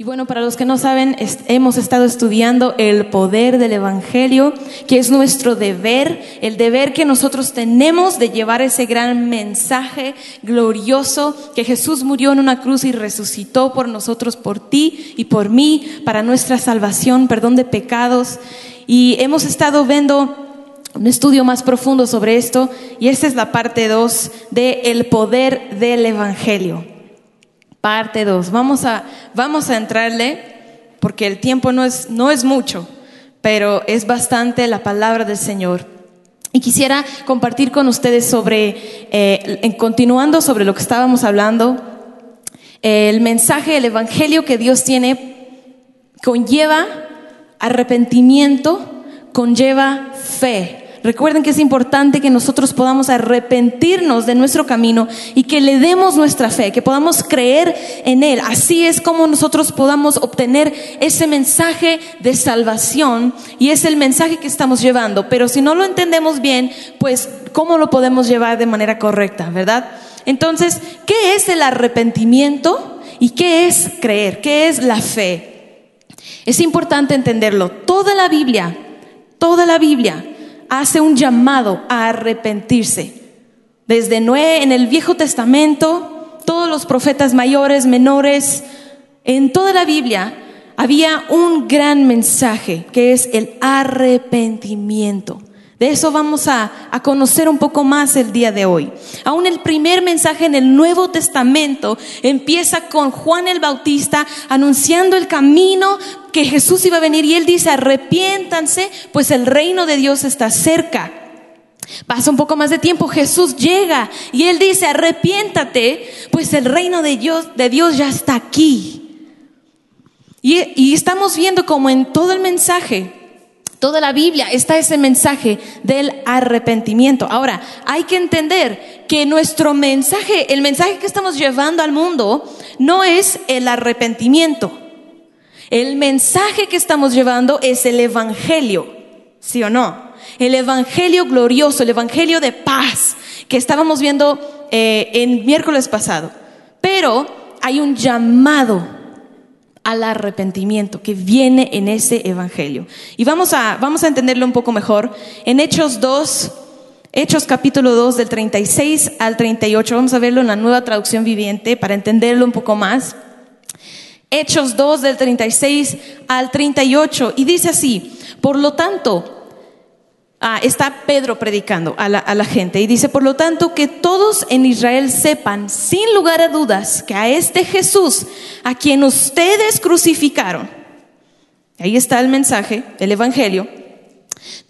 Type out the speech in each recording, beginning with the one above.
Y bueno, para los que no saben, hemos estado estudiando el poder del Evangelio, que es nuestro deber, el deber que nosotros tenemos de llevar ese gran mensaje glorioso, que Jesús murió en una cruz y resucitó por nosotros, por ti y por mí, para nuestra salvación, perdón de pecados. Y hemos estado viendo un estudio más profundo sobre esto, y esta es la parte 2 de el poder del Evangelio. Parte 2. Vamos a, vamos a entrarle, porque el tiempo no es, no es mucho, pero es bastante la palabra del Señor. Y quisiera compartir con ustedes sobre, eh, continuando sobre lo que estábamos hablando, el mensaje, el evangelio que Dios tiene conlleva arrepentimiento, conlleva fe. Recuerden que es importante que nosotros podamos arrepentirnos de nuestro camino y que le demos nuestra fe, que podamos creer en Él. Así es como nosotros podamos obtener ese mensaje de salvación y es el mensaje que estamos llevando. Pero si no lo entendemos bien, pues ¿cómo lo podemos llevar de manera correcta, verdad? Entonces, ¿qué es el arrepentimiento y qué es creer? ¿Qué es la fe? Es importante entenderlo. Toda la Biblia, toda la Biblia hace un llamado a arrepentirse. Desde Noé en el Viejo Testamento, todos los profetas mayores, menores, en toda la Biblia había un gran mensaje que es el arrepentimiento. De eso vamos a, conocer un poco más el día de hoy. Aún el primer mensaje en el Nuevo Testamento empieza con Juan el Bautista anunciando el camino que Jesús iba a venir y él dice, arrepiéntanse, pues el reino de Dios está cerca. Pasa un poco más de tiempo, Jesús llega y él dice, arrepiéntate, pues el reino de Dios, de Dios ya está aquí. Y, y estamos viendo como en todo el mensaje Toda la Biblia está ese mensaje del arrepentimiento. Ahora, hay que entender que nuestro mensaje, el mensaje que estamos llevando al mundo, no es el arrepentimiento. El mensaje que estamos llevando es el Evangelio, ¿sí o no? El Evangelio glorioso, el Evangelio de paz que estábamos viendo eh, en miércoles pasado. Pero hay un llamado al arrepentimiento que viene en ese evangelio. Y vamos a, vamos a entenderlo un poco mejor. En Hechos 2, Hechos capítulo 2 del 36 al 38, vamos a verlo en la nueva traducción viviente para entenderlo un poco más. Hechos 2 del 36 al 38 y dice así, por lo tanto, Ah, está Pedro predicando a la, a la, gente y dice, por lo tanto, que todos en Israel sepan, sin lugar a dudas, que a este Jesús, a quien ustedes crucificaron, ahí está el mensaje, el Evangelio,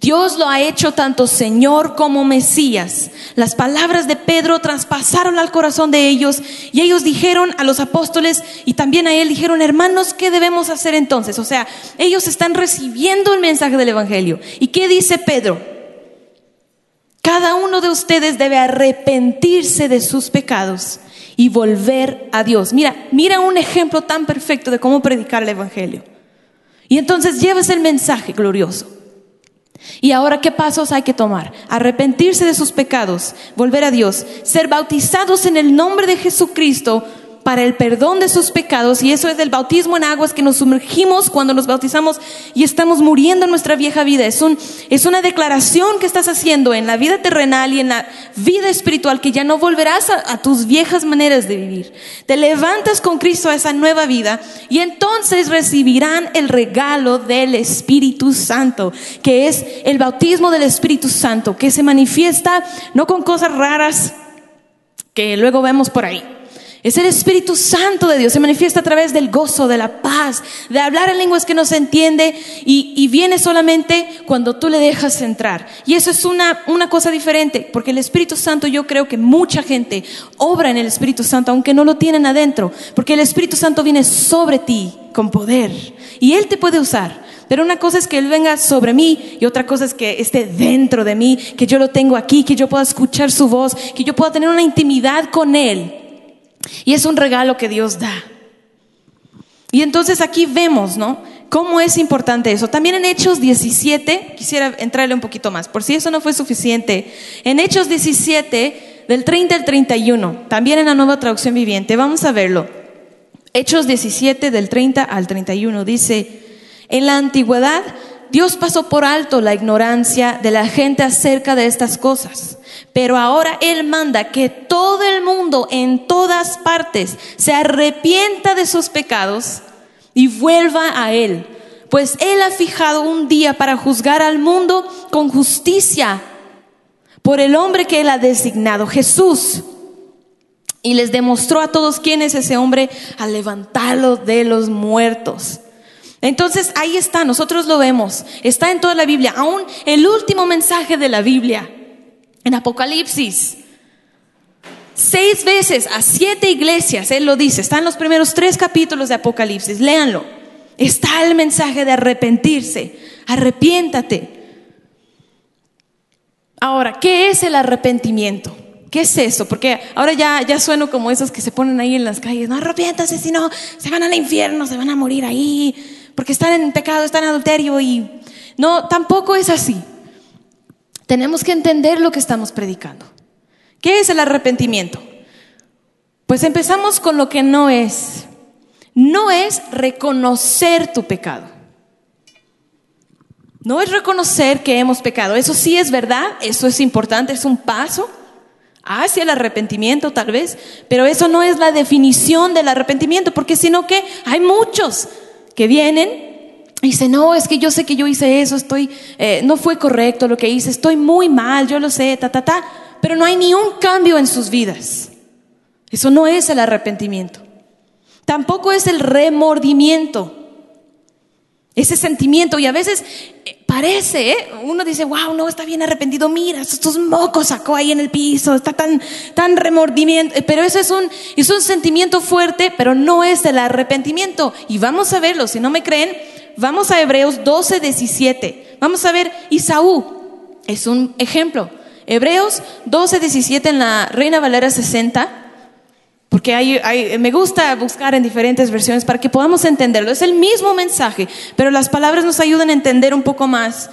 Dios lo ha hecho tanto Señor como Mesías. Las palabras de Pedro traspasaron al corazón de ellos y ellos dijeron a los apóstoles y también a él dijeron, hermanos, ¿qué debemos hacer entonces? O sea, ellos están recibiendo el mensaje del Evangelio. ¿Y qué dice Pedro? Cada uno de ustedes debe arrepentirse de sus pecados y volver a Dios. Mira, mira un ejemplo tan perfecto de cómo predicar el Evangelio. Y entonces llevas el mensaje glorioso. Y ahora, ¿qué pasos hay que tomar? Arrepentirse de sus pecados, volver a Dios, ser bautizados en el nombre de Jesucristo para el perdón de sus pecados y eso es el bautismo en aguas que nos sumergimos cuando nos bautizamos y estamos muriendo en nuestra vieja vida. Es, un, es una declaración que estás haciendo en la vida terrenal y en la vida espiritual que ya no volverás a, a tus viejas maneras de vivir. Te levantas con Cristo a esa nueva vida y entonces recibirán el regalo del Espíritu Santo, que es el bautismo del Espíritu Santo, que se manifiesta no con cosas raras que luego vemos por ahí es el Espíritu Santo de Dios. Se manifiesta a través del gozo, de la paz, de hablar en lenguas que no se entiende y, viene solamente cuando tú le dejas entrar. Y eso es una, una cosa diferente, porque el Espíritu Santo yo creo que mucha gente obra en el Espíritu Santo, aunque no lo tienen adentro, porque el Espíritu Santo viene sobre ti con poder y Él te puede usar. Pero una cosa es que Él venga sobre mí y otra cosa es que esté dentro de mí, que yo lo tengo aquí, que yo pueda escuchar su voz, que yo pueda tener una intimidad con Él. Y es un regalo que Dios da. Y entonces aquí vemos, ¿no? ¿Cómo es importante eso? También en Hechos 17, quisiera entrarle un poquito más, por si eso no fue suficiente. En Hechos 17, del 30 al 31, también en la nueva traducción viviente, vamos a verlo. Hechos 17 del 30 al 31 dice, en la antigüedad Dios pasó por alto la ignorancia de la gente acerca de estas cosas, pero ahora Él manda que todo el mundo en todas partes se arrepienta de sus pecados y vuelva a Él, pues Él ha fijado un día para juzgar al mundo con justicia por el hombre que Él ha designado, Jesús. Y les demostró a todos quién es ese hombre al levantarlo de los muertos. Entonces ahí está, nosotros lo vemos, está en toda la Biblia, aún el último mensaje de la Biblia, en Apocalipsis. Seis veces a siete iglesias, Él lo dice, está en los primeros tres capítulos de Apocalipsis, léanlo. Está el mensaje de arrepentirse, arrepiéntate. Ahora, ¿qué es el arrepentimiento? ¿Qué es eso? Porque ahora ya, ya sueno como esos que se ponen ahí en las calles, no arrepiéntase, si no, se van al infierno, se van a morir ahí porque están en pecado, están en adulterio y no, tampoco es así. Tenemos que entender lo que estamos predicando. ¿Qué es el arrepentimiento? Pues empezamos con lo que no es. No es reconocer tu pecado. No es reconocer que hemos pecado. Eso sí es verdad, eso es importante, es un paso hacia el arrepentimiento tal vez, pero eso no es la definición del arrepentimiento, porque sino que hay muchos que vienen y dicen, no, es que yo sé que yo hice eso, estoy, eh, no fue correcto lo que hice, estoy muy mal, yo lo sé, ta, ta, ta, pero no hay ni un cambio en sus vidas. Eso no es el arrepentimiento. Tampoco es el remordimiento. Ese sentimiento, y a veces parece, ¿eh? uno dice, wow, no, está bien arrepentido, mira, estos mocos sacó ahí en el piso, está tan, tan remordimiento, eh, pero eso es un, es un sentimiento fuerte, pero no es el arrepentimiento. Y vamos a verlo, si no me creen, vamos a Hebreos 12, 17. Vamos a ver, Isaú es un ejemplo. Hebreos 12, 17 en la Reina Valera 60 porque hay, me gusta buscar en diferentes versiones para que podamos entenderlo. Es el mismo mensaje, pero las palabras nos ayudan a entender un poco más.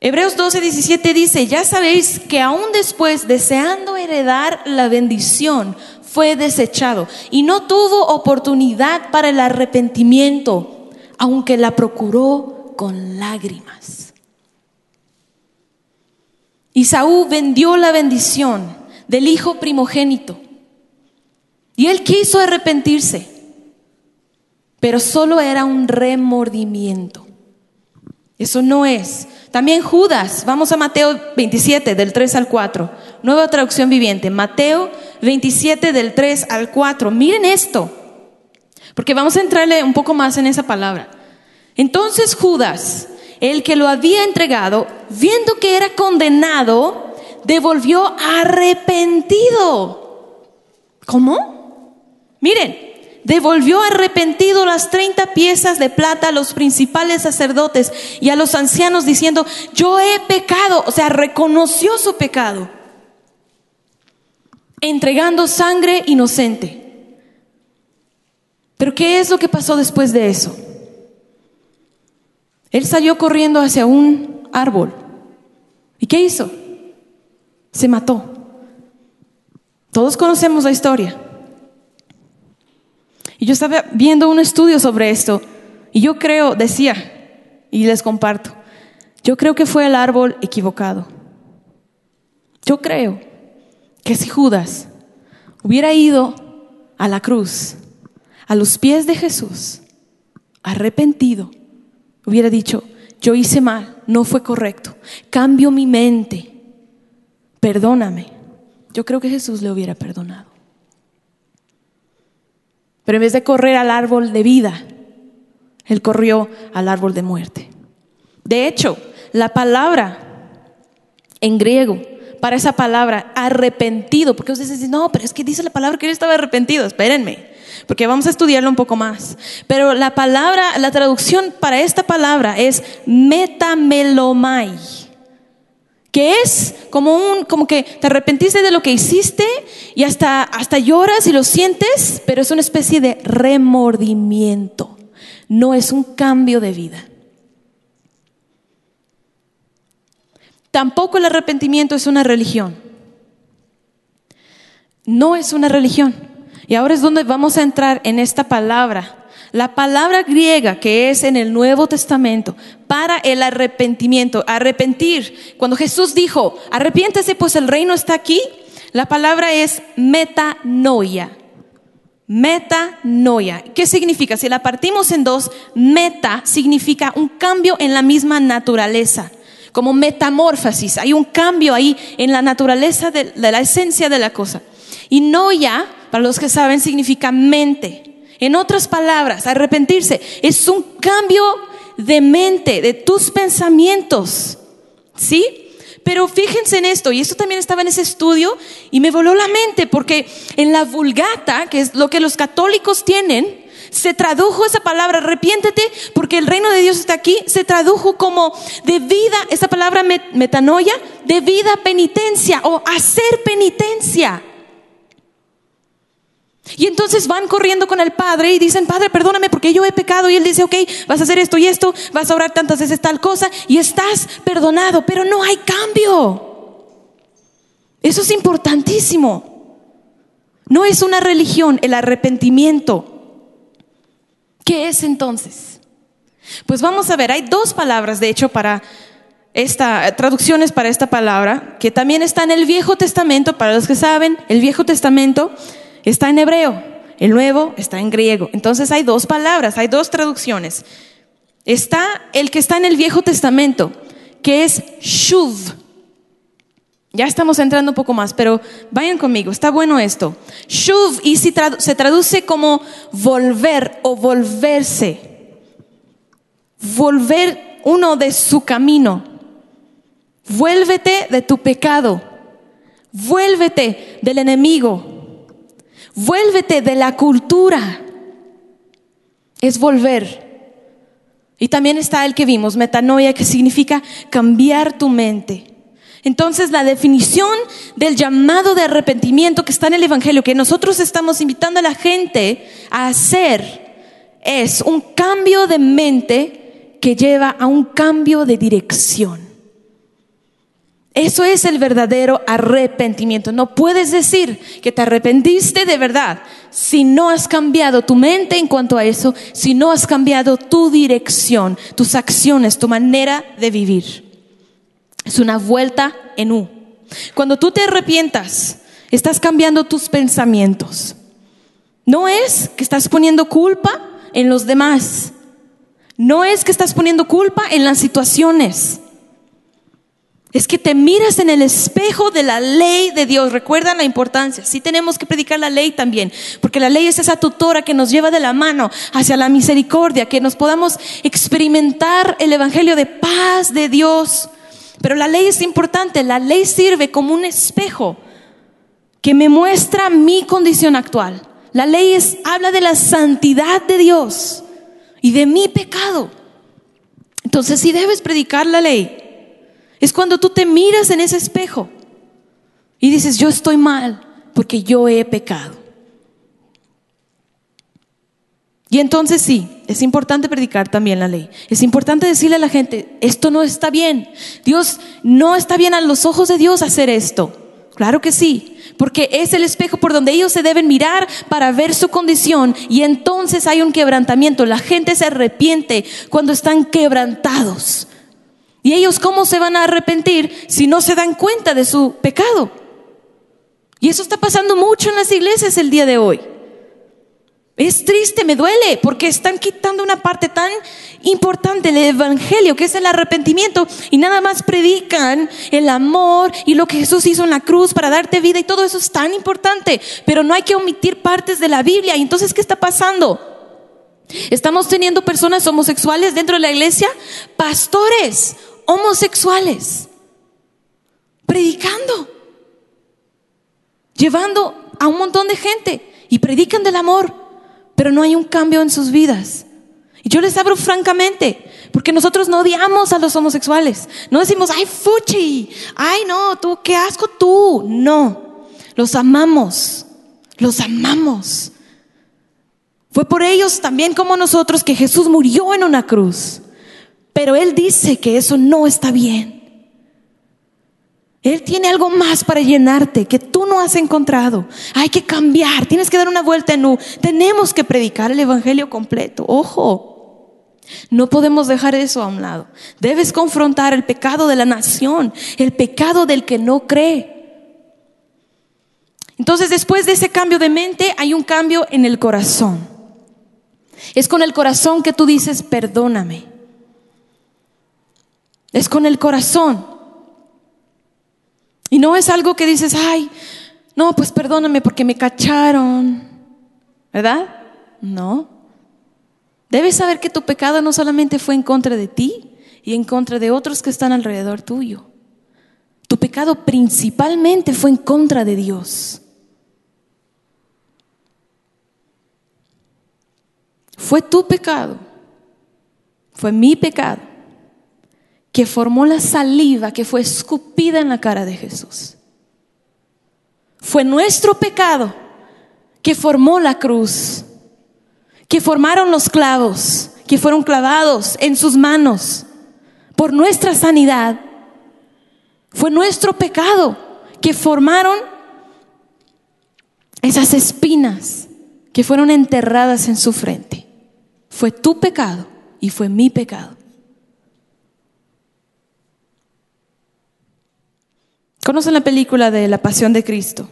Hebreos 12, 17 dice, ya sabéis que aún después, deseando heredar la bendición, fue desechado y no tuvo oportunidad para el arrepentimiento, aunque la procuró con lágrimas. Isaú vendió la bendición del hijo primogénito y él quiso arrepentirse, pero solo era un remordimiento. Eso no es. También Judas, vamos a Mateo 27 del 3 al 4, nueva traducción viviente, Mateo 27 del 3 al 4. Miren esto, porque vamos a entrarle un poco más en esa palabra. Entonces Judas, el que lo había entregado, viendo que era condenado, devolvió arrepentido. ¿Cómo? Miren, devolvió arrepentido las 30 piezas de plata a los principales sacerdotes y a los ancianos diciendo, yo he pecado, o sea, reconoció su pecado, entregando sangre inocente. Pero ¿qué es lo que pasó después de eso? Él salió corriendo hacia un árbol. ¿Y qué hizo? Se mató. Todos conocemos la historia. Y yo estaba viendo un estudio sobre esto y yo creo, decía, y les comparto, yo creo que fue el árbol equivocado. Yo creo que si Judas hubiera ido a la cruz, a los pies de Jesús, arrepentido, hubiera dicho, yo hice mal, no fue correcto, cambio mi mente, perdóname. Yo creo que Jesús le hubiera perdonado. Pero en vez de correr al árbol de vida, él corrió al árbol de muerte. De hecho, la palabra en griego para esa palabra arrepentido, porque ustedes dicen, no, pero es que dice la palabra que él estaba arrepentido, espérenme, porque vamos a estudiarlo un poco más. Pero la palabra, la traducción para esta palabra es metamelomai que es como un como que te arrepentiste de lo que hiciste y hasta hasta lloras y lo sientes, pero es una especie de remordimiento. No es un cambio de vida. Tampoco el arrepentimiento es una religión. No es una religión. Y ahora es donde vamos a entrar en esta palabra. La palabra griega que es en el Nuevo Testamento para el arrepentimiento, arrepentir. Cuando Jesús dijo, arrepiéntese pues el reino está aquí, la palabra es metanoia. Metanoia. ¿Qué significa? Si la partimos en dos, meta significa un cambio en la misma naturaleza, como metamorfosis. Hay un cambio ahí en la naturaleza de, de la esencia de la cosa. Y noia, para los que saben, significa mente. En otras palabras, arrepentirse es un cambio de mente, de tus pensamientos. ¿Sí? Pero fíjense en esto, y esto también estaba en ese estudio y me voló la mente porque en la vulgata, que es lo que los católicos tienen, se tradujo esa palabra arrepiéntete porque el reino de Dios está aquí, se tradujo como de vida, esa palabra metanoia, de vida penitencia o hacer penitencia. Y entonces van corriendo con el padre y dicen, Padre, perdóname porque yo he pecado. Y él dice, ok, vas a hacer esto y esto, vas a orar tantas veces tal cosa y estás perdonado, pero no hay cambio. Eso es importantísimo. No es una religión el arrepentimiento. ¿Qué es entonces? Pues vamos a ver, hay dos palabras, de hecho, para esta, traducciones para esta palabra, que también está en el Viejo Testamento, para los que saben, el Viejo Testamento está en hebreo, el nuevo está en griego. Entonces hay dos palabras, hay dos traducciones. Está el que está en el Viejo Testamento, que es shuv. Ya estamos entrando un poco más, pero vayan conmigo, está bueno esto. Shuv y se traduce como volver o volverse. Volver uno de su camino. Vuélvete de tu pecado. Vuélvete del enemigo. Vuélvete de la cultura. Es volver. Y también está el que vimos, metanoia, que significa cambiar tu mente. Entonces la definición del llamado de arrepentimiento que está en el Evangelio, que nosotros estamos invitando a la gente a hacer, es un cambio de mente que lleva a un cambio de dirección. Eso es el verdadero arrepentimiento. No puedes decir que te arrepentiste de verdad si no has cambiado tu mente en cuanto a eso, si no has cambiado tu dirección, tus acciones, tu manera de vivir. Es una vuelta en U. Cuando tú te arrepientas, estás cambiando tus pensamientos. No es que estás poniendo culpa en los demás. No es que estás poniendo culpa en las situaciones. Es que te miras en el espejo de la ley de Dios. Recuerdan la importancia. Sí tenemos que predicar la ley también, porque la ley es esa tutora que nos lleva de la mano hacia la misericordia, que nos podamos experimentar el evangelio de paz de Dios. Pero la ley es importante. La ley sirve como un espejo que me muestra mi condición actual. La ley es, habla de la santidad de Dios y de mi pecado. Entonces, si debes predicar la ley, es cuando tú te miras en ese espejo y dices, yo estoy mal porque yo he pecado. Y entonces sí, es importante predicar también la ley. Es importante decirle a la gente, esto no está bien. Dios no está bien a los ojos de Dios hacer esto. Claro que sí, porque es el espejo por donde ellos se deben mirar para ver su condición y entonces hay un quebrantamiento. La gente se arrepiente cuando están quebrantados. ¿Y ellos cómo se van a arrepentir si no se dan cuenta de su pecado? Y eso está pasando mucho en las iglesias el día de hoy. Es triste, me duele, porque están quitando una parte tan importante del Evangelio, que es el arrepentimiento, y nada más predican el amor y lo que Jesús hizo en la cruz para darte vida, y todo eso es tan importante, pero no hay que omitir partes de la Biblia. ¿Y entonces qué está pasando? Estamos teniendo personas homosexuales dentro de la iglesia, pastores homosexuales, predicando, llevando a un montón de gente y predican del amor, pero no hay un cambio en sus vidas. Y yo les abro francamente, porque nosotros no odiamos a los homosexuales. No decimos, ay, fuchi, ay, no, tú, qué asco tú. No, los amamos, los amamos. Fue por ellos también como nosotros que Jesús murió en una cruz. Pero Él dice que eso no está bien. Él tiene algo más para llenarte que tú no has encontrado. Hay que cambiar, tienes que dar una vuelta en U. Tenemos que predicar el Evangelio completo. Ojo, no podemos dejar eso a un lado. Debes confrontar el pecado de la nación, el pecado del que no cree. Entonces, después de ese cambio de mente, hay un cambio en el corazón. Es con el corazón que tú dices, perdóname. Es con el corazón. Y no es algo que dices, ay, no, pues perdóname porque me cacharon. ¿Verdad? No. Debes saber que tu pecado no solamente fue en contra de ti y en contra de otros que están alrededor tuyo. Tu pecado principalmente fue en contra de Dios. Fue tu pecado, fue mi pecado que formó la saliva que fue escupida en la cara de Jesús. Fue nuestro pecado que formó la cruz, que formaron los clavos, que fueron clavados en sus manos por nuestra sanidad. Fue nuestro pecado que formaron esas espinas que fueron enterradas en su frente. Fue tu pecado y fue mi pecado. ¿Conocen la película de La Pasión de Cristo?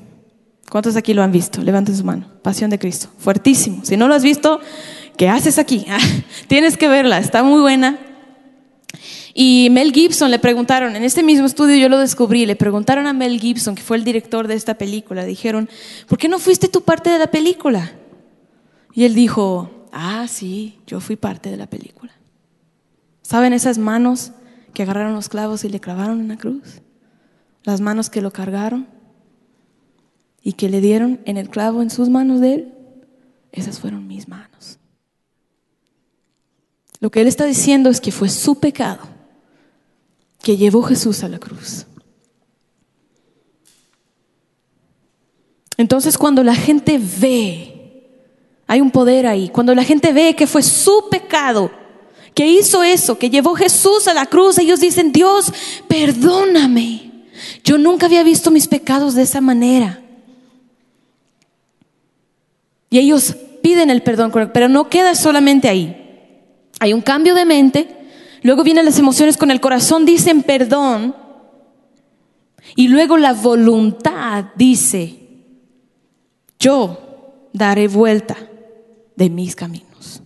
¿Cuántos aquí lo han visto? Levanten su mano. Pasión de Cristo. Fuertísimo. Si no lo has visto, ¿qué haces aquí? Tienes que verla. Está muy buena. Y Mel Gibson le preguntaron, en este mismo estudio yo lo descubrí, le preguntaron a Mel Gibson, que fue el director de esta película, dijeron, ¿por qué no fuiste tu parte de la película? Y él dijo, ah, sí, yo fui parte de la película. ¿Saben esas manos que agarraron los clavos y le clavaron en la cruz? Las manos que lo cargaron y que le dieron en el clavo en sus manos de él, esas fueron mis manos. Lo que él está diciendo es que fue su pecado que llevó Jesús a la cruz. Entonces cuando la gente ve, hay un poder ahí, cuando la gente ve que fue su pecado que hizo eso, que llevó Jesús a la cruz, ellos dicen, Dios, perdóname. Yo nunca había visto mis pecados de esa manera. Y ellos piden el perdón, pero no queda solamente ahí. Hay un cambio de mente, luego vienen las emociones con el corazón, dicen perdón, y luego la voluntad dice, yo daré vuelta de mis caminos.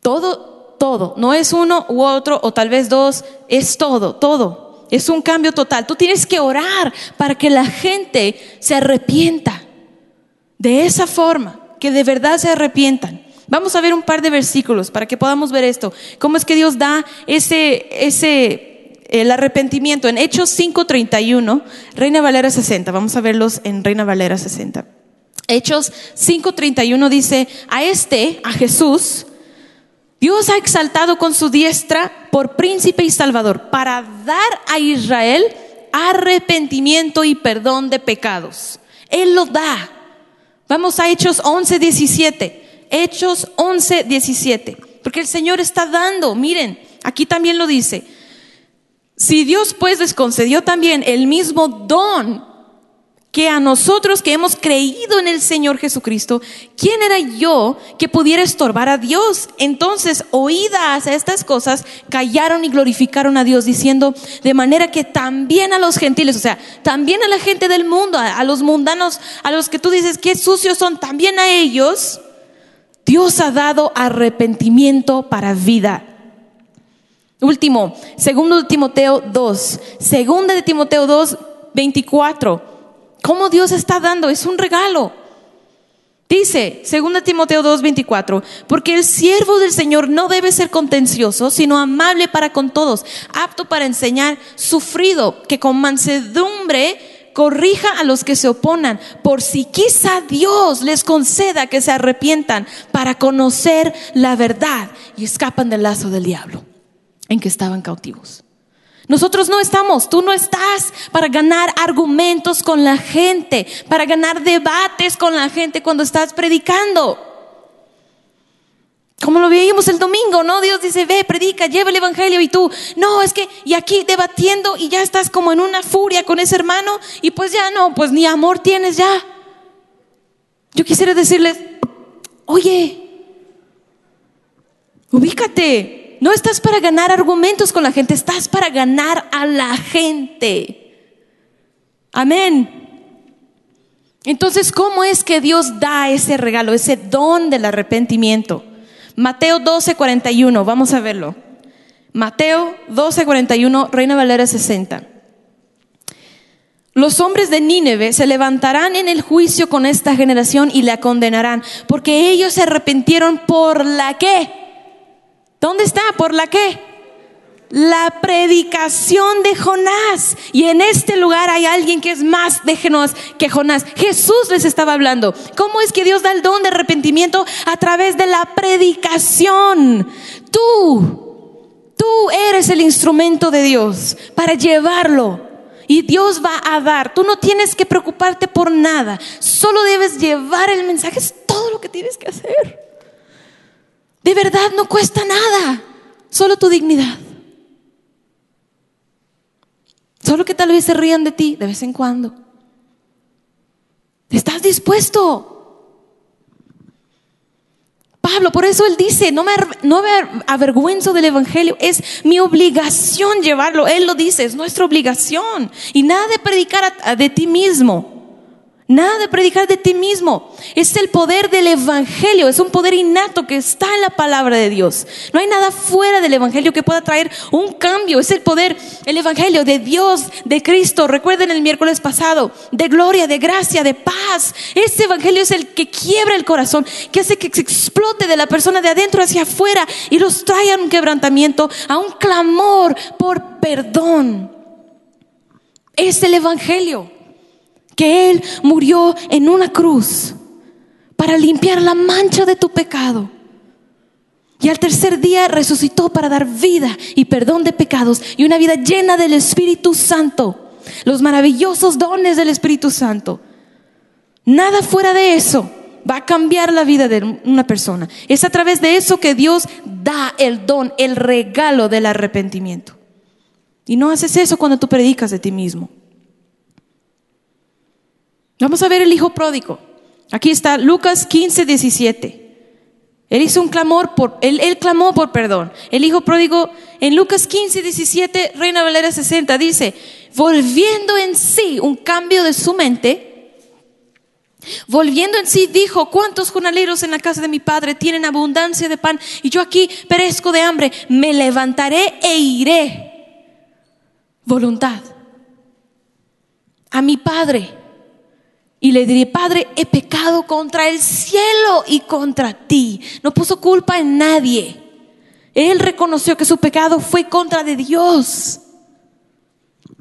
Todo, todo, no es uno u otro o tal vez dos, es todo, todo. Es un cambio total. Tú tienes que orar para que la gente se arrepienta. De esa forma, que de verdad se arrepientan. Vamos a ver un par de versículos para que podamos ver esto. ¿Cómo es que Dios da ese, ese, el arrepentimiento? En Hechos 5.31, Reina Valera 60. Vamos a verlos en Reina Valera 60. Hechos 5.31 dice, a este, a Jesús, Dios ha exaltado con su diestra por príncipe y salvador para dar a Israel arrepentimiento y perdón de pecados. Él lo da. Vamos a Hechos 11, 17. Hechos 11, 17. Porque el Señor está dando, miren, aquí también lo dice. Si Dios pues les concedió también el mismo don que a nosotros que hemos creído en el Señor Jesucristo, ¿quién era yo que pudiera estorbar a Dios? Entonces, oídas a estas cosas, callaron y glorificaron a Dios, diciendo, de manera que también a los gentiles, o sea, también a la gente del mundo, a, los mundanos, a los que tú dices que sucios son, también a ellos, Dios ha dado arrepentimiento para vida. Último, segundo de Timoteo 2, segunda de Timoteo 2, 24. ¿Cómo Dios está dando? Es un regalo. Dice, 2 Timoteo 2:24, porque el siervo del Señor no debe ser contencioso, sino amable para con todos, apto para enseñar, sufrido, que con mansedumbre corrija a los que se oponan, por si quizá Dios les conceda que se arrepientan para conocer la verdad y escapan del lazo del diablo en que estaban cautivos. Nosotros no estamos, tú no estás para ganar argumentos con la gente, para ganar debates con la gente cuando estás predicando. Como lo veíamos el domingo, ¿no? Dios dice, ve, predica, lleva el Evangelio y tú, no, es que, y aquí debatiendo y ya estás como en una furia con ese hermano y pues ya no, pues ni amor tienes ya. Yo quisiera decirles, oye, ubícate, no estás para ganar argumentos con la gente, estás para ganar a la gente. Amén. Entonces, ¿cómo es que Dios da ese regalo, ese don del arrepentimiento? Mateo 12, 41, vamos a verlo. Mateo 12, 41, Reina Valera 60. Los hombres de Nínive se levantarán en el juicio con esta generación y la condenarán, porque ellos se arrepintieron por la qué. ¿Dónde está? ¿Por la qué? La predicación de Jonás. Y en este lugar hay alguien que es más de Jonás que Jonás. Jesús les estaba hablando. ¿Cómo es que Dios da el don de arrepentimiento? A través de la predicación. Tú, tú eres el instrumento de Dios para llevarlo y Dios va a dar. Tú no tienes que preocuparte por nada. Solo debes llevar el mensaje. Es todo lo que tienes que hacer. De verdad no cuesta nada. Solo tu dignidad. Solo que tal vez se rían de ti de vez en cuando. ¿Estás dispuesto? Pablo, por eso él dice, no me, avergüenzo del Evangelio, es mi obligación llevarlo. Él lo dice, es nuestra obligación. Y nada de predicar de ti mismo. Nada de predicar de ti mismo. Es el poder del Evangelio. Es un poder innato que está en la palabra de Dios. No hay nada fuera del Evangelio que pueda traer un cambio. Es el poder, el Evangelio de Dios, de Cristo. Recuerden el miércoles pasado. De gloria, de gracia, de paz. Ese Evangelio es el que quiebra el corazón. Que hace que se explote de la persona de adentro hacia afuera. Y los trae a un quebrantamiento, a un clamor por perdón. Es el Evangelio que Él murió en una cruz para limpiar la mancha de tu pecado. Y al tercer día resucitó para dar vida y perdón de pecados y una vida llena del Espíritu Santo. Los maravillosos dones del Espíritu Santo. Nada fuera de eso va a cambiar la vida de una persona. Es a través de eso que Dios da el don, el regalo del arrepentimiento. Y no haces eso cuando tú predicas de ti mismo. Vamos a ver el hijo pródigo. Aquí está Lucas 15, 17. Él hizo un clamor por, él, él, clamó por perdón. El hijo pródigo en Lucas 15, 17, Reina Valera 60, dice, volviendo en sí un cambio de su mente, volviendo en sí dijo, ¿cuántos jornaleros en la casa de mi padre tienen abundancia de pan y yo aquí perezco de hambre? Me levantaré e iré. Voluntad. A mi padre y le diré, Padre, he pecado contra el cielo y contra ti. No puso culpa en nadie. Él reconoció que su pecado fue contra de Dios,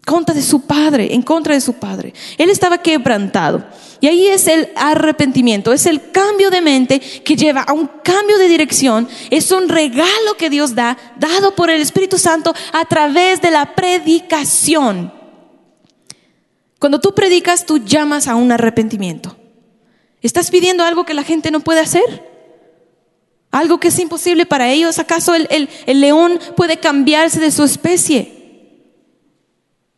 contra de su Padre, en contra de su Padre. Él estaba quebrantado. Y ahí es el arrepentimiento, es el cambio de mente que lleva a un cambio de dirección. Es un regalo que Dios da, dado por el Espíritu Santo a través de la predicación. Cuando tú predicas, tú llamas a un arrepentimiento. ¿Estás pidiendo algo que la gente no puede hacer? ¿Algo que es imposible para ellos? ¿Acaso el, el león puede cambiarse de su especie?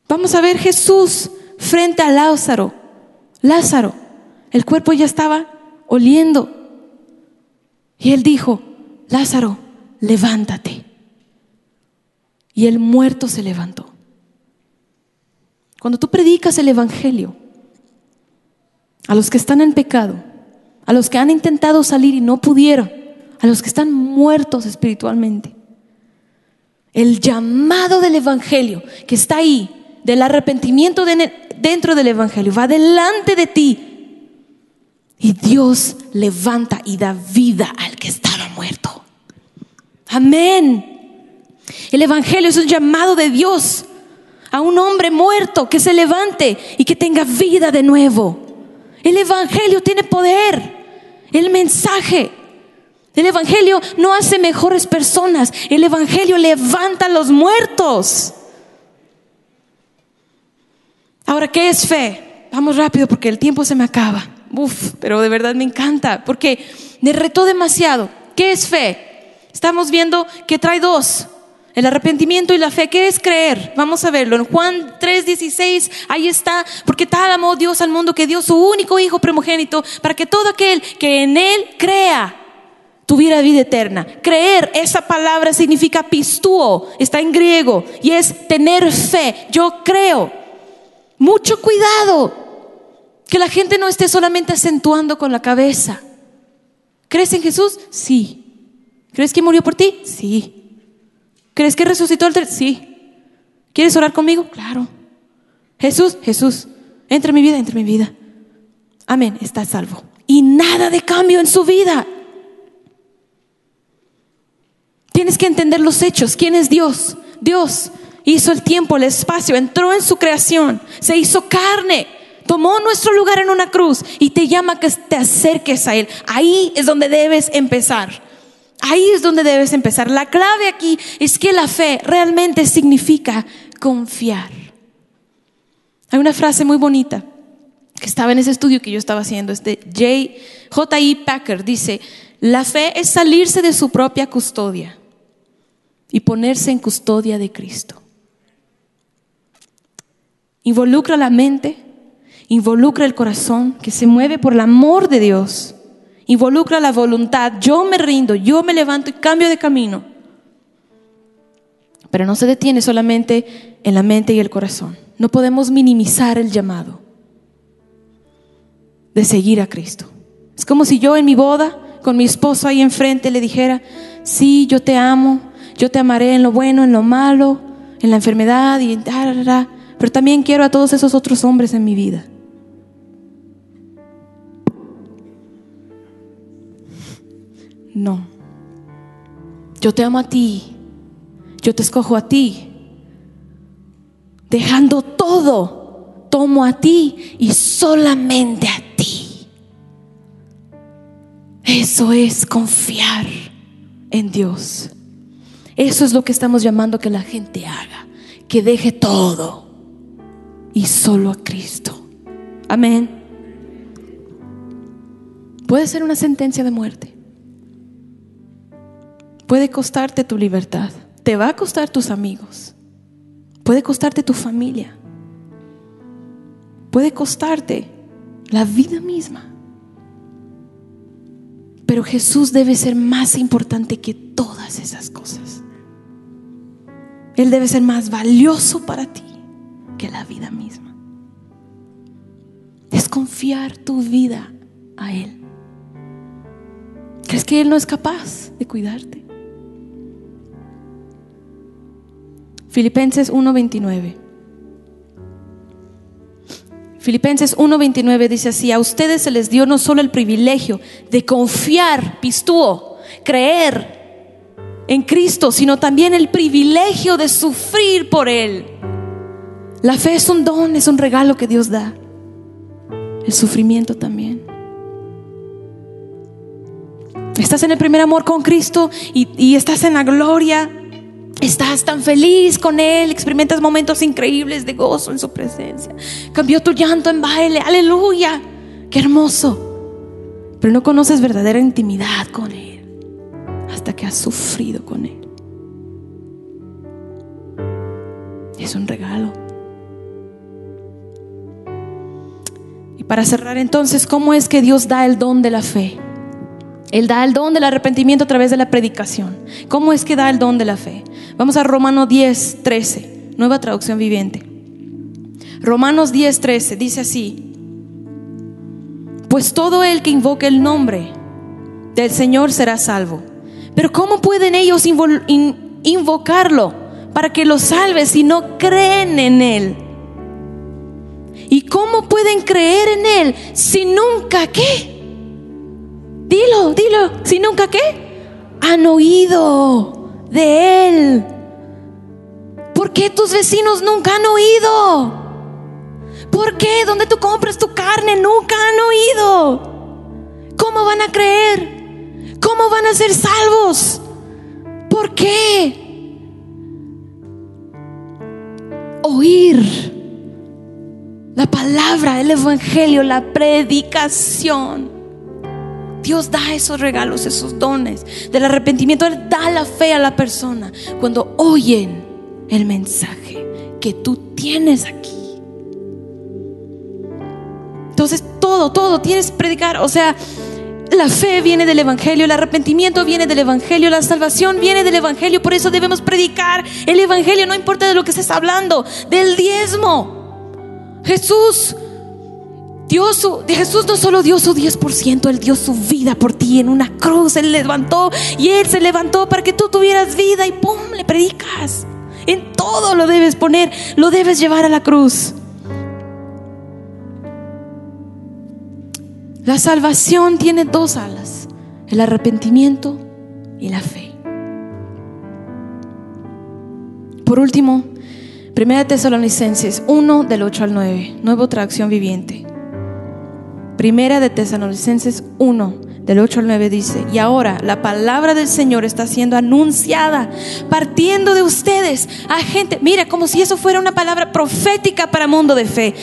Vamos a ver Jesús frente a Lázaro. Lázaro, el cuerpo ya estaba oliendo. Y él dijo, Lázaro, levántate. Y el muerto se levantó. Cuando tú predicas el Evangelio a los que están en pecado, a los que han intentado salir y no pudieron, a los que están muertos espiritualmente, el llamado del Evangelio que está ahí, del arrepentimiento dentro del Evangelio, va delante de ti. Y Dios levanta y da vida al que estaba muerto. Amén. El Evangelio es un llamado de Dios a un hombre muerto que se levante y que tenga vida de nuevo. El Evangelio tiene poder. El mensaje. El Evangelio no hace mejores personas. El Evangelio levanta a los muertos. Ahora, ¿qué es fe? Vamos rápido porque el tiempo se me acaba. Uf, pero de verdad me encanta porque me retó demasiado. ¿Qué es fe? Estamos viendo que trae dos. El arrepentimiento y la fe, ¿qué es creer? Vamos a verlo. En Juan 3:16, ahí está, porque tal amó Dios al mundo que dio su único Hijo primogénito para que todo aquel que en Él crea tuviera vida eterna. Creer, esa palabra significa pistúo, está en griego, y es tener fe. Yo creo. Mucho cuidado, que la gente no esté solamente acentuando con la cabeza. ¿Crees en Jesús? Sí. ¿Crees que murió por ti? Sí. ¿Crees que resucitó el tercer? Sí. ¿Quieres orar conmigo? Claro. Jesús, Jesús, entra en mi vida, entra en mi vida. Amén, está salvo. Y nada de cambio en su vida. Tienes que entender los hechos. ¿Quién es Dios? Dios hizo el tiempo, el espacio, entró en su creación, se hizo carne, tomó nuestro lugar en una cruz y te llama que te acerques a Él. Ahí es donde debes empezar. Ahí es donde debes empezar. La clave aquí es que la fe realmente significa confiar. Hay una frase muy bonita que estaba en ese estudio que yo estaba haciendo, este J. I. Packer dice, la fe es salirse de su propia custodia y ponerse en custodia de Cristo. Involucra la mente, involucra el corazón que se mueve por el amor de Dios involucra la voluntad, yo me rindo, yo me levanto y cambio de camino. Pero no se detiene solamente en la mente y el corazón. No podemos minimizar el llamado de seguir a Cristo. Es como si yo en mi boda, con mi esposo ahí enfrente, le dijera, sí, yo te amo, yo te amaré en lo bueno, en lo malo, en la enfermedad y pero también quiero a todos esos otros hombres en mi vida. No. Yo te amo a ti. Yo te escojo a ti. Dejando todo, tomo a ti y solamente a ti. Eso es confiar en Dios. Eso es lo que estamos llamando que la gente haga. Que deje todo y solo a Cristo. Amén. Puede ser una sentencia de muerte. Puede costarte tu libertad, te va a costar tus amigos, puede costarte tu familia, puede costarte la vida misma. Pero Jesús debe ser más importante que todas esas cosas. Él debe ser más valioso para ti que la vida misma. Es confiar tu vida a Él. ¿Crees que Él no es capaz de cuidarte? Filipenses 1:29. Filipenses 1:29 dice así, a ustedes se les dio no solo el privilegio de confiar, pistúo, creer en Cristo, sino también el privilegio de sufrir por Él. La fe es un don, es un regalo que Dios da. El sufrimiento también. Estás en el primer amor con Cristo y, y estás en la gloria Estás tan feliz con Él, experimentas momentos increíbles de gozo en su presencia. Cambió tu llanto en baile, aleluya, qué hermoso. Pero no conoces verdadera intimidad con Él hasta que has sufrido con Él. Es un regalo. Y para cerrar entonces, ¿cómo es que Dios da el don de la fe? Él da el don del arrepentimiento a través de la predicación. ¿Cómo es que da el don de la fe? Vamos a Romanos 10, 13, nueva traducción viviente. Romanos 10, 13 dice así, pues todo el que invoque el nombre del Señor será salvo. Pero ¿cómo pueden ellos invocarlo para que los salve si no creen en Él? ¿Y cómo pueden creer en Él si nunca qué? Dilo, dilo, si nunca qué? Han oído de Él. ¿Por qué tus vecinos nunca han oído? ¿Por qué donde tú compras tu carne nunca han oído? ¿Cómo van a creer? ¿Cómo van a ser salvos? ¿Por qué? Oír la palabra, el evangelio, la predicación Dios da esos regalos, esos dones del arrepentimiento. Él da la fe a la persona cuando oyen el mensaje que tú tienes aquí. Entonces todo, todo tienes que predicar. O sea, la fe viene del Evangelio, el arrepentimiento viene del Evangelio, la salvación viene del Evangelio. Por eso debemos predicar el Evangelio, no importa de lo que estés hablando, del diezmo. Jesús Dios, Jesús no solo dio su 10%, Él dio su vida por ti en una cruz. Él levantó y Él se levantó para que tú tuvieras vida y ¡pum! le predicas. En todo lo debes poner, lo debes llevar a la cruz. La salvación tiene dos alas, el arrepentimiento y la fe. Por último, Primera Tesalonicenses 1 del 8 al 9, nueva traducción viviente. Primera de Tesalonicenses 1, del 8 al 9 dice, y ahora la palabra del Señor está siendo anunciada, partiendo de ustedes a gente, mira, como si eso fuera una palabra profética para mundo de fe,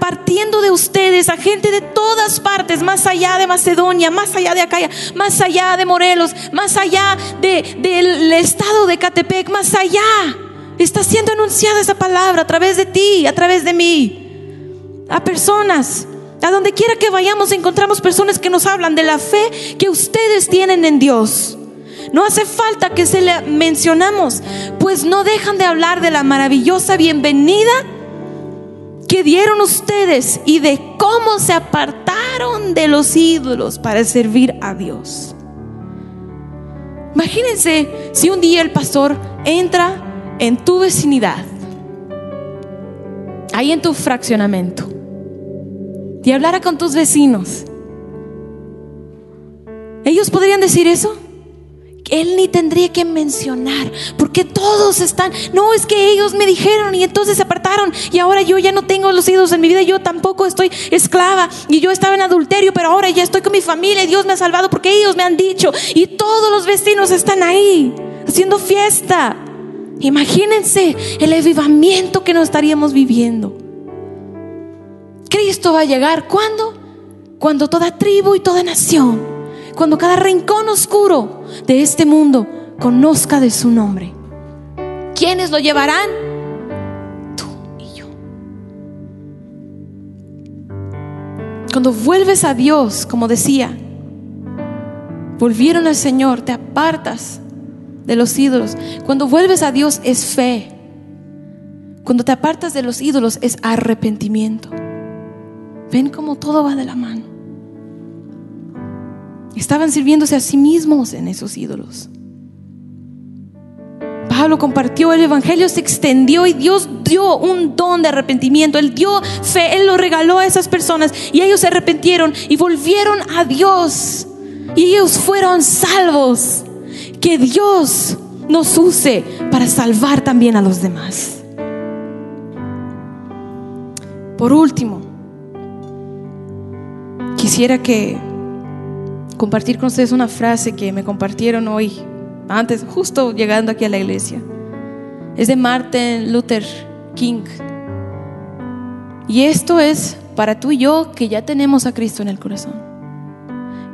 partiendo de ustedes a gente de todas partes, más allá de Macedonia, más allá de Acaya, más allá de Morelos, más allá de, del estado de Catepec, más allá. Está siendo anunciada esa palabra a través de ti, a través de mí, a personas a donde quiera que vayamos encontramos personas que nos hablan de la fe que ustedes tienen en Dios. No hace falta que se le mencionamos, pues no dejan de hablar de la maravillosa bienvenida que dieron ustedes y de cómo se apartaron de los ídolos para servir a Dios. Imagínense si un día el pastor entra en tu vecinidad, ahí en tu fraccionamiento, y hablara con tus vecinos, ellos podrían decir eso. Él ni tendría que mencionar, porque todos están, no es que ellos me dijeron y entonces se apartaron y ahora yo ya no tengo los ídolos en mi vida, yo tampoco estoy esclava y yo estaba en adulterio, pero ahora ya estoy con mi familia y Dios me ha salvado porque ellos me han dicho y todos los vecinos están ahí haciendo fiesta. Imagínense el avivamiento que nos estaríamos viviendo. Cristo va a llegar. ¿Cuándo? Cuando toda tribu y toda nación, cuando cada rincón oscuro de este mundo conozca de su nombre. ¿Quiénes lo llevarán? Tú y yo. Cuando vuelves a Dios, como decía, volvieron al Señor, te apartas de los ídolos. Cuando vuelves a Dios es fe. Cuando te apartas de los ídolos es arrepentimiento. Ven cómo todo va de la mano. Estaban sirviéndose a sí mismos en esos ídolos. Pablo compartió el Evangelio, se extendió y Dios dio un don de arrepentimiento. Él dio fe, Él lo regaló a esas personas y ellos se arrepintieron y volvieron a Dios. Y ellos fueron salvos. Que Dios nos use para salvar también a los demás. Por último, quisiera que compartir con ustedes una frase que me compartieron hoy, antes, justo llegando aquí a la iglesia. Es de Martin Luther King. Y esto es para tú y yo que ya tenemos a Cristo en el corazón.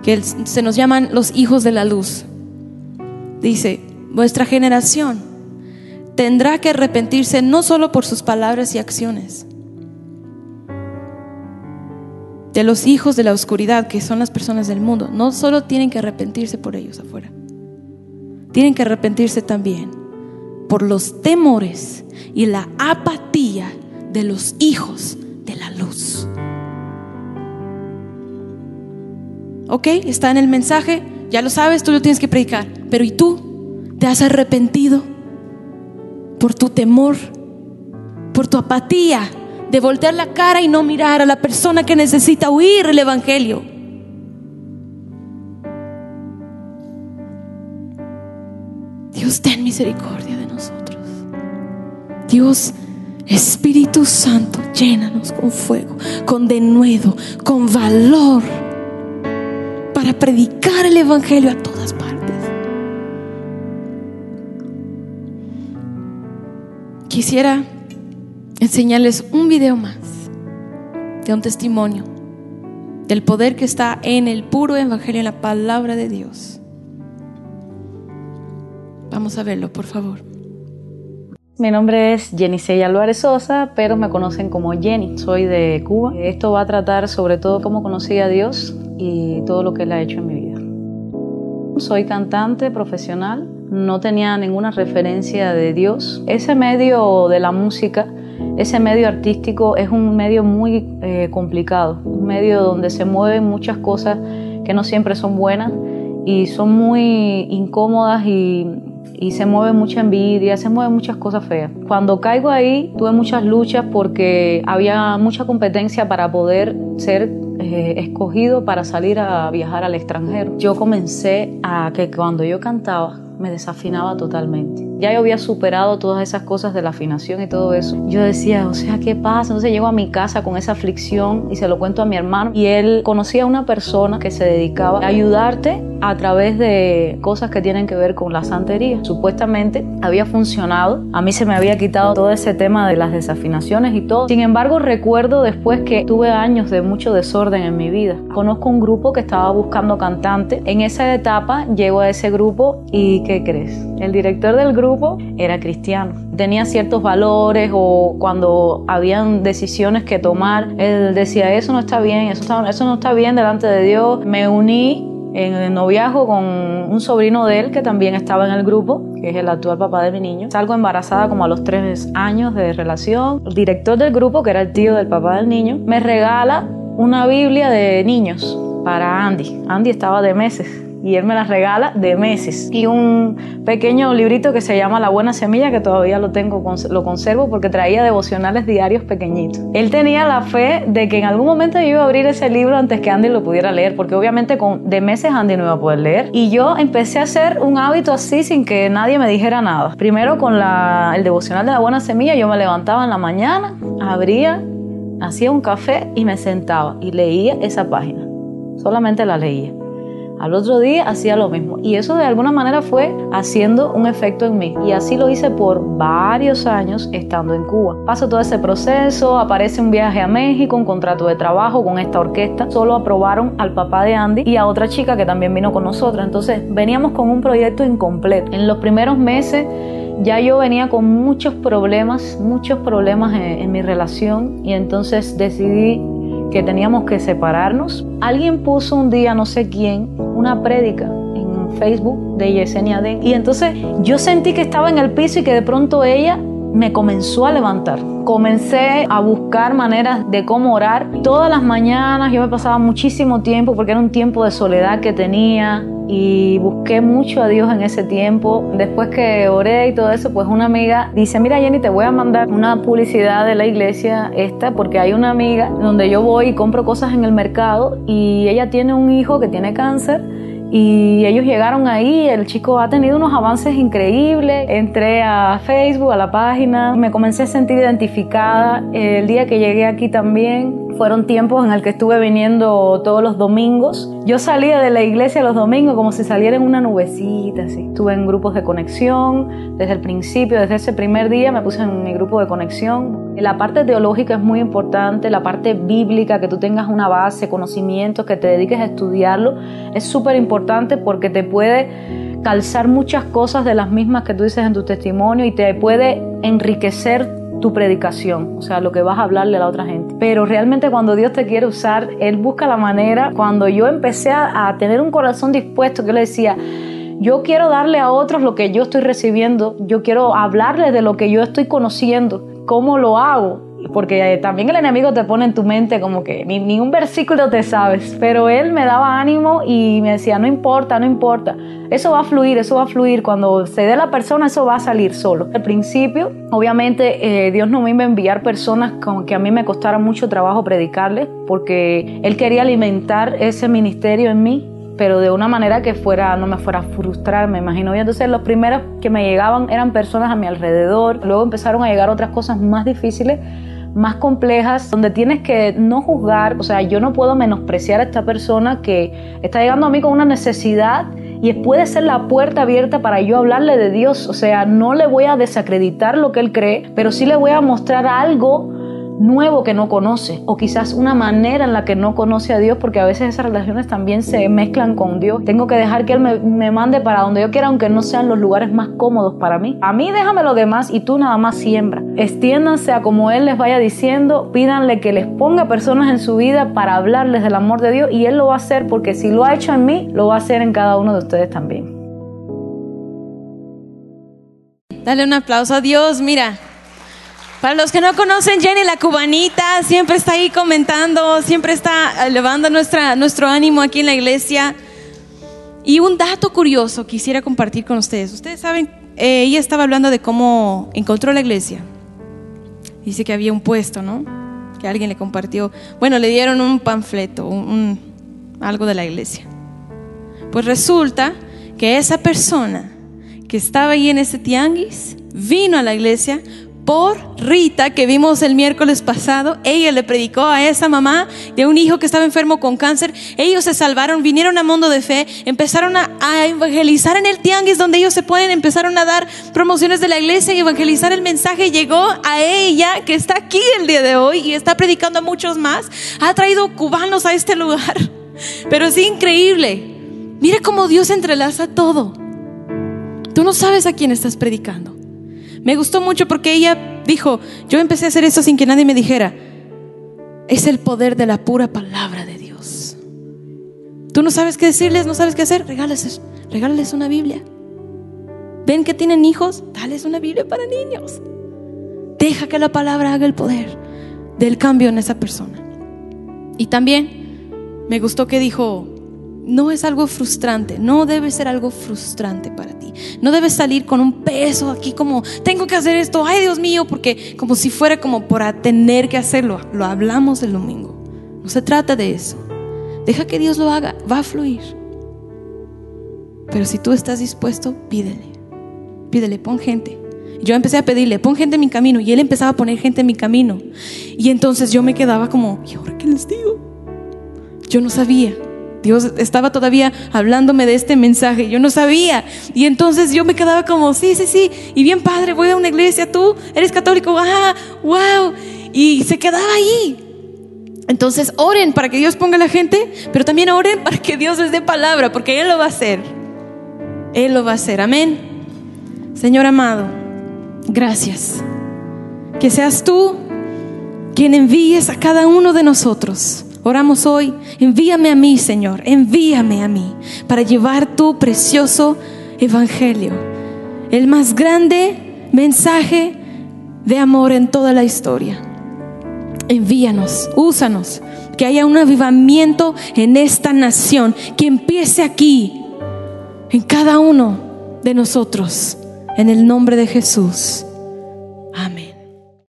Que se nos llaman los hijos de la luz. Dice, vuestra generación tendrá que arrepentirse no solo por sus palabras y acciones, de los hijos de la oscuridad, que son las personas del mundo, no solo tienen que arrepentirse por ellos afuera, tienen que arrepentirse también por los temores y la apatía de los hijos de la luz. ¿Ok? Está en el mensaje, ya lo sabes, tú lo tienes que predicar, pero ¿y tú? ¿Te has arrepentido por tu temor, por tu apatía? De voltear la cara y no mirar a la persona que necesita oír el Evangelio. Dios, ten misericordia de nosotros. Dios, Espíritu Santo, llénanos con fuego, con denuedo, con valor para predicar el Evangelio a todas partes. Quisiera enseñarles un video más de un testimonio del poder que está en el puro evangelio, en la palabra de Dios. Vamos a verlo, por favor. Mi nombre es Jenisey Álvarez Sosa, pero me conocen como Jenny. Soy de Cuba. Esto va a tratar sobre todo cómo conocí a Dios y todo lo que Él ha hecho en mi vida. Soy cantante profesional, no tenía ninguna referencia de Dios. Ese medio de la música, ese medio artístico es un medio muy eh, complicado, un medio donde se mueven muchas cosas que no siempre son buenas y son muy incómodas y y se mueve mucha envidia, se mueven muchas cosas feas. Cuando caigo ahí tuve muchas luchas porque había mucha competencia para poder ser eh, escogido para salir a viajar al extranjero. Yo comencé a que cuando yo cantaba me desafinaba totalmente. Ya yo había superado todas esas cosas de la afinación y todo eso. Yo decía, o sea, ¿qué pasa? Entonces llego a mi casa con esa aflicción y se lo cuento a mi hermano. Y él conocía a una persona que se dedicaba a ayudarte a través de cosas que tienen que ver con la santería. Supuestamente había funcionado. A mí se me había quitado todo ese tema de las desafinaciones y todo. Sin embargo, recuerdo después que tuve años de mucho desorden en mi vida. Conozco un grupo que estaba buscando cantante. En esa etapa llego a ese grupo y ¿qué crees? El director del grupo era cristiano. Tenía ciertos valores o cuando habían decisiones que tomar, él decía, eso no está bien, eso, eso no está bien delante de Dios. Me uní en el noviazgo con un sobrino de él que también estaba en el grupo, que es el actual papá de mi niño. Salgo embarazada como a los tres años de relación. El director del grupo, que era el tío del papá del niño, me regala una Biblia de niños para Andy. Andy estaba de meses y él me las regala de meses. Y un pequeño librito que se llama La Buena Semilla, que todavía lo tengo, lo conservo porque traía devocionales diarios pequeñitos. Él tenía la fe de que en algún momento yo iba a abrir ese libro antes que Andy lo pudiera leer, porque obviamente con, de meses Andy no iba a poder leer. Y yo empecé a hacer un hábito así sin que nadie me dijera nada. Primero con la, el devocional de La Buena Semilla, yo me levantaba en la mañana, abría, hacía un café y me sentaba y leía esa página. Solamente la leía. Al otro día hacía lo mismo. Y eso de alguna manera fue haciendo un efecto en mí. Y así lo hice por varios años estando en Cuba. Paso todo ese proceso, aparece un viaje a México, un contrato de trabajo con esta orquesta, solo aprobaron al papá de Andy y a otra chica que también vino con nosotros, entonces veníamos con un proyecto incompleto. En los primeros meses ya yo venía con muchos problemas, muchos problemas en, en mi relación. Y entonces decidí que teníamos que separarnos. Alguien puso un día, no sé quién, una prédica en Facebook de Yesenia Den y entonces yo sentí que estaba en el piso y que de pronto ella me comenzó a levantar. Comencé a buscar maneras de cómo orar. Todas las mañanas yo me pasaba muchísimo tiempo porque era un tiempo de soledad que tenía y busqué mucho a Dios en ese tiempo. Después que oré y todo eso, pues una amiga dice, mira Jenny, te voy a mandar una publicidad de la iglesia esta porque hay una amiga donde yo voy y compro cosas en el mercado y ella tiene un hijo que tiene cáncer y ellos llegaron ahí, el chico ha tenido unos avances increíbles, entré a Facebook, a la página, me comencé a sentir identificada, el día que llegué aquí también fueron tiempos en el que estuve viniendo todos los domingos, yo salía de la iglesia los domingos como si saliera en una nubecita, así. estuve en grupos de conexión, desde el principio, desde ese primer día me puse en mi grupo de conexión, la parte teológica es muy importante, la parte bíblica, que tú tengas una base, conocimientos, que te dediques a estudiarlo, es súper importante porque te puede calzar muchas cosas de las mismas que tú dices en tu testimonio y te puede enriquecer tu predicación, o sea, lo que vas a hablarle a la otra gente. Pero realmente cuando Dios te quiere usar, Él busca la manera. Cuando yo empecé a, tener un corazón dispuesto, que le decía, yo quiero darle a otros lo que yo estoy recibiendo, yo quiero hablarles de lo que yo estoy conociendo. ¿Cómo lo hago? Porque también el enemigo te pone en tu mente como que ni, un versículo te sabes, pero él me daba ánimo y me decía, no importa, no importa, eso va a fluir, eso va a fluir, cuando se dé la persona eso va a salir solo. Al principio, obviamente, eh, Dios no me iba a enviar personas con que a mí me costara mucho trabajo predicarles, porque Él quería alimentar ese ministerio en mí pero de una manera que fuera, no me fuera a frustrar, me imagino. Y entonces los primeros que me llegaban eran personas a mi alrededor, luego empezaron a llegar otras cosas más difíciles más complejas, donde tienes que no juzgar, o sea, yo no puedo menospreciar a esta persona que está llegando a mí con una necesidad y puede ser la puerta abierta para yo hablarle de Dios, o sea, no le voy a desacreditar lo que él cree, pero sí le voy a mostrar algo nuevo que no conoce o quizás una manera en la que no conoce a Dios porque a veces esas relaciones también se mezclan con Dios. Tengo que dejar que Él me, mande para donde yo quiera aunque no sean los lugares más cómodos para mí. A mí déjame lo demás y tú nada más siembra. Extiéndanse a como Él les vaya diciendo, pídanle que les ponga personas en su vida para hablarles del amor de Dios y Él lo va a hacer porque si lo ha hecho en mí, lo va a hacer en cada uno de ustedes también. Dale un aplauso a Dios, mira. Para los que no conocen, Jenny la cubanita siempre está ahí comentando, siempre está elevando nuestra, nuestro ánimo aquí en la iglesia. Y un dato curioso quisiera compartir con ustedes. Ustedes saben, eh, ella estaba hablando de cómo encontró la iglesia. Dice que había un puesto, ¿no? Que alguien le compartió. Bueno, le dieron un panfleto, un, algo de la iglesia. Pues resulta que esa persona que estaba ahí en ese tianguis vino a la iglesia por Rita, que vimos el miércoles pasado. Ella le predicó a esa mamá de un hijo que estaba enfermo con cáncer. Ellos se salvaron, vinieron a Mundo de Fe, empezaron a, evangelizar en el tianguis donde ellos se pueden, empezaron a dar promociones de la iglesia y evangelizar el mensaje. Llegó a ella, que está aquí el día de hoy y está predicando a muchos más. Ha traído cubanos a este lugar. Pero es increíble. Mire cómo Dios entrelaza todo. Tú no sabes a quién estás predicando. Me gustó mucho porque ella dijo, yo empecé a hacer eso sin que nadie me dijera. Es el poder de la pura palabra de Dios. Tú no sabes qué decirles, no sabes qué hacer, regálales, regálales una Biblia. Ven que tienen hijos, dales una Biblia para niños. Deja que la palabra haga el poder del cambio en esa persona. Y también me gustó que dijo, no es algo frustrante, no debe ser algo frustrante para ti. No debes salir con un peso aquí como, tengo que hacer esto, ay Dios mío, porque como si fuera como para tener que hacerlo. Lo hablamos el domingo. No se trata de eso. Deja que Dios lo haga, va a fluir. Pero si tú estás dispuesto, pídele. Pídele, pon gente. Yo empecé a pedirle, pon gente en mi camino. Y él empezaba a poner gente en mi camino. Y entonces yo me quedaba como, ¿y ahora qué les digo? Yo no sabía. Dios estaba todavía hablándome de este mensaje, yo no sabía. Y entonces yo me quedaba como, sí, sí, sí, y bien padre, voy a una iglesia, tú eres católico, ah, wow. Y se quedaba ahí. Entonces oren para que Dios ponga la gente, pero también oren para que Dios les dé palabra, porque Él lo va a hacer. Él lo va a hacer, amén. Señor amado, gracias. Que seas tú quien envíes a cada uno de nosotros Oramos hoy, envíame a mí, Señor, envíame a mí para llevar tu precioso evangelio, el más grande mensaje de amor en toda la historia. Envíanos, úsanos, que haya un avivamiento en esta nación, que empiece aquí, en cada uno de nosotros, en el nombre de Jesús.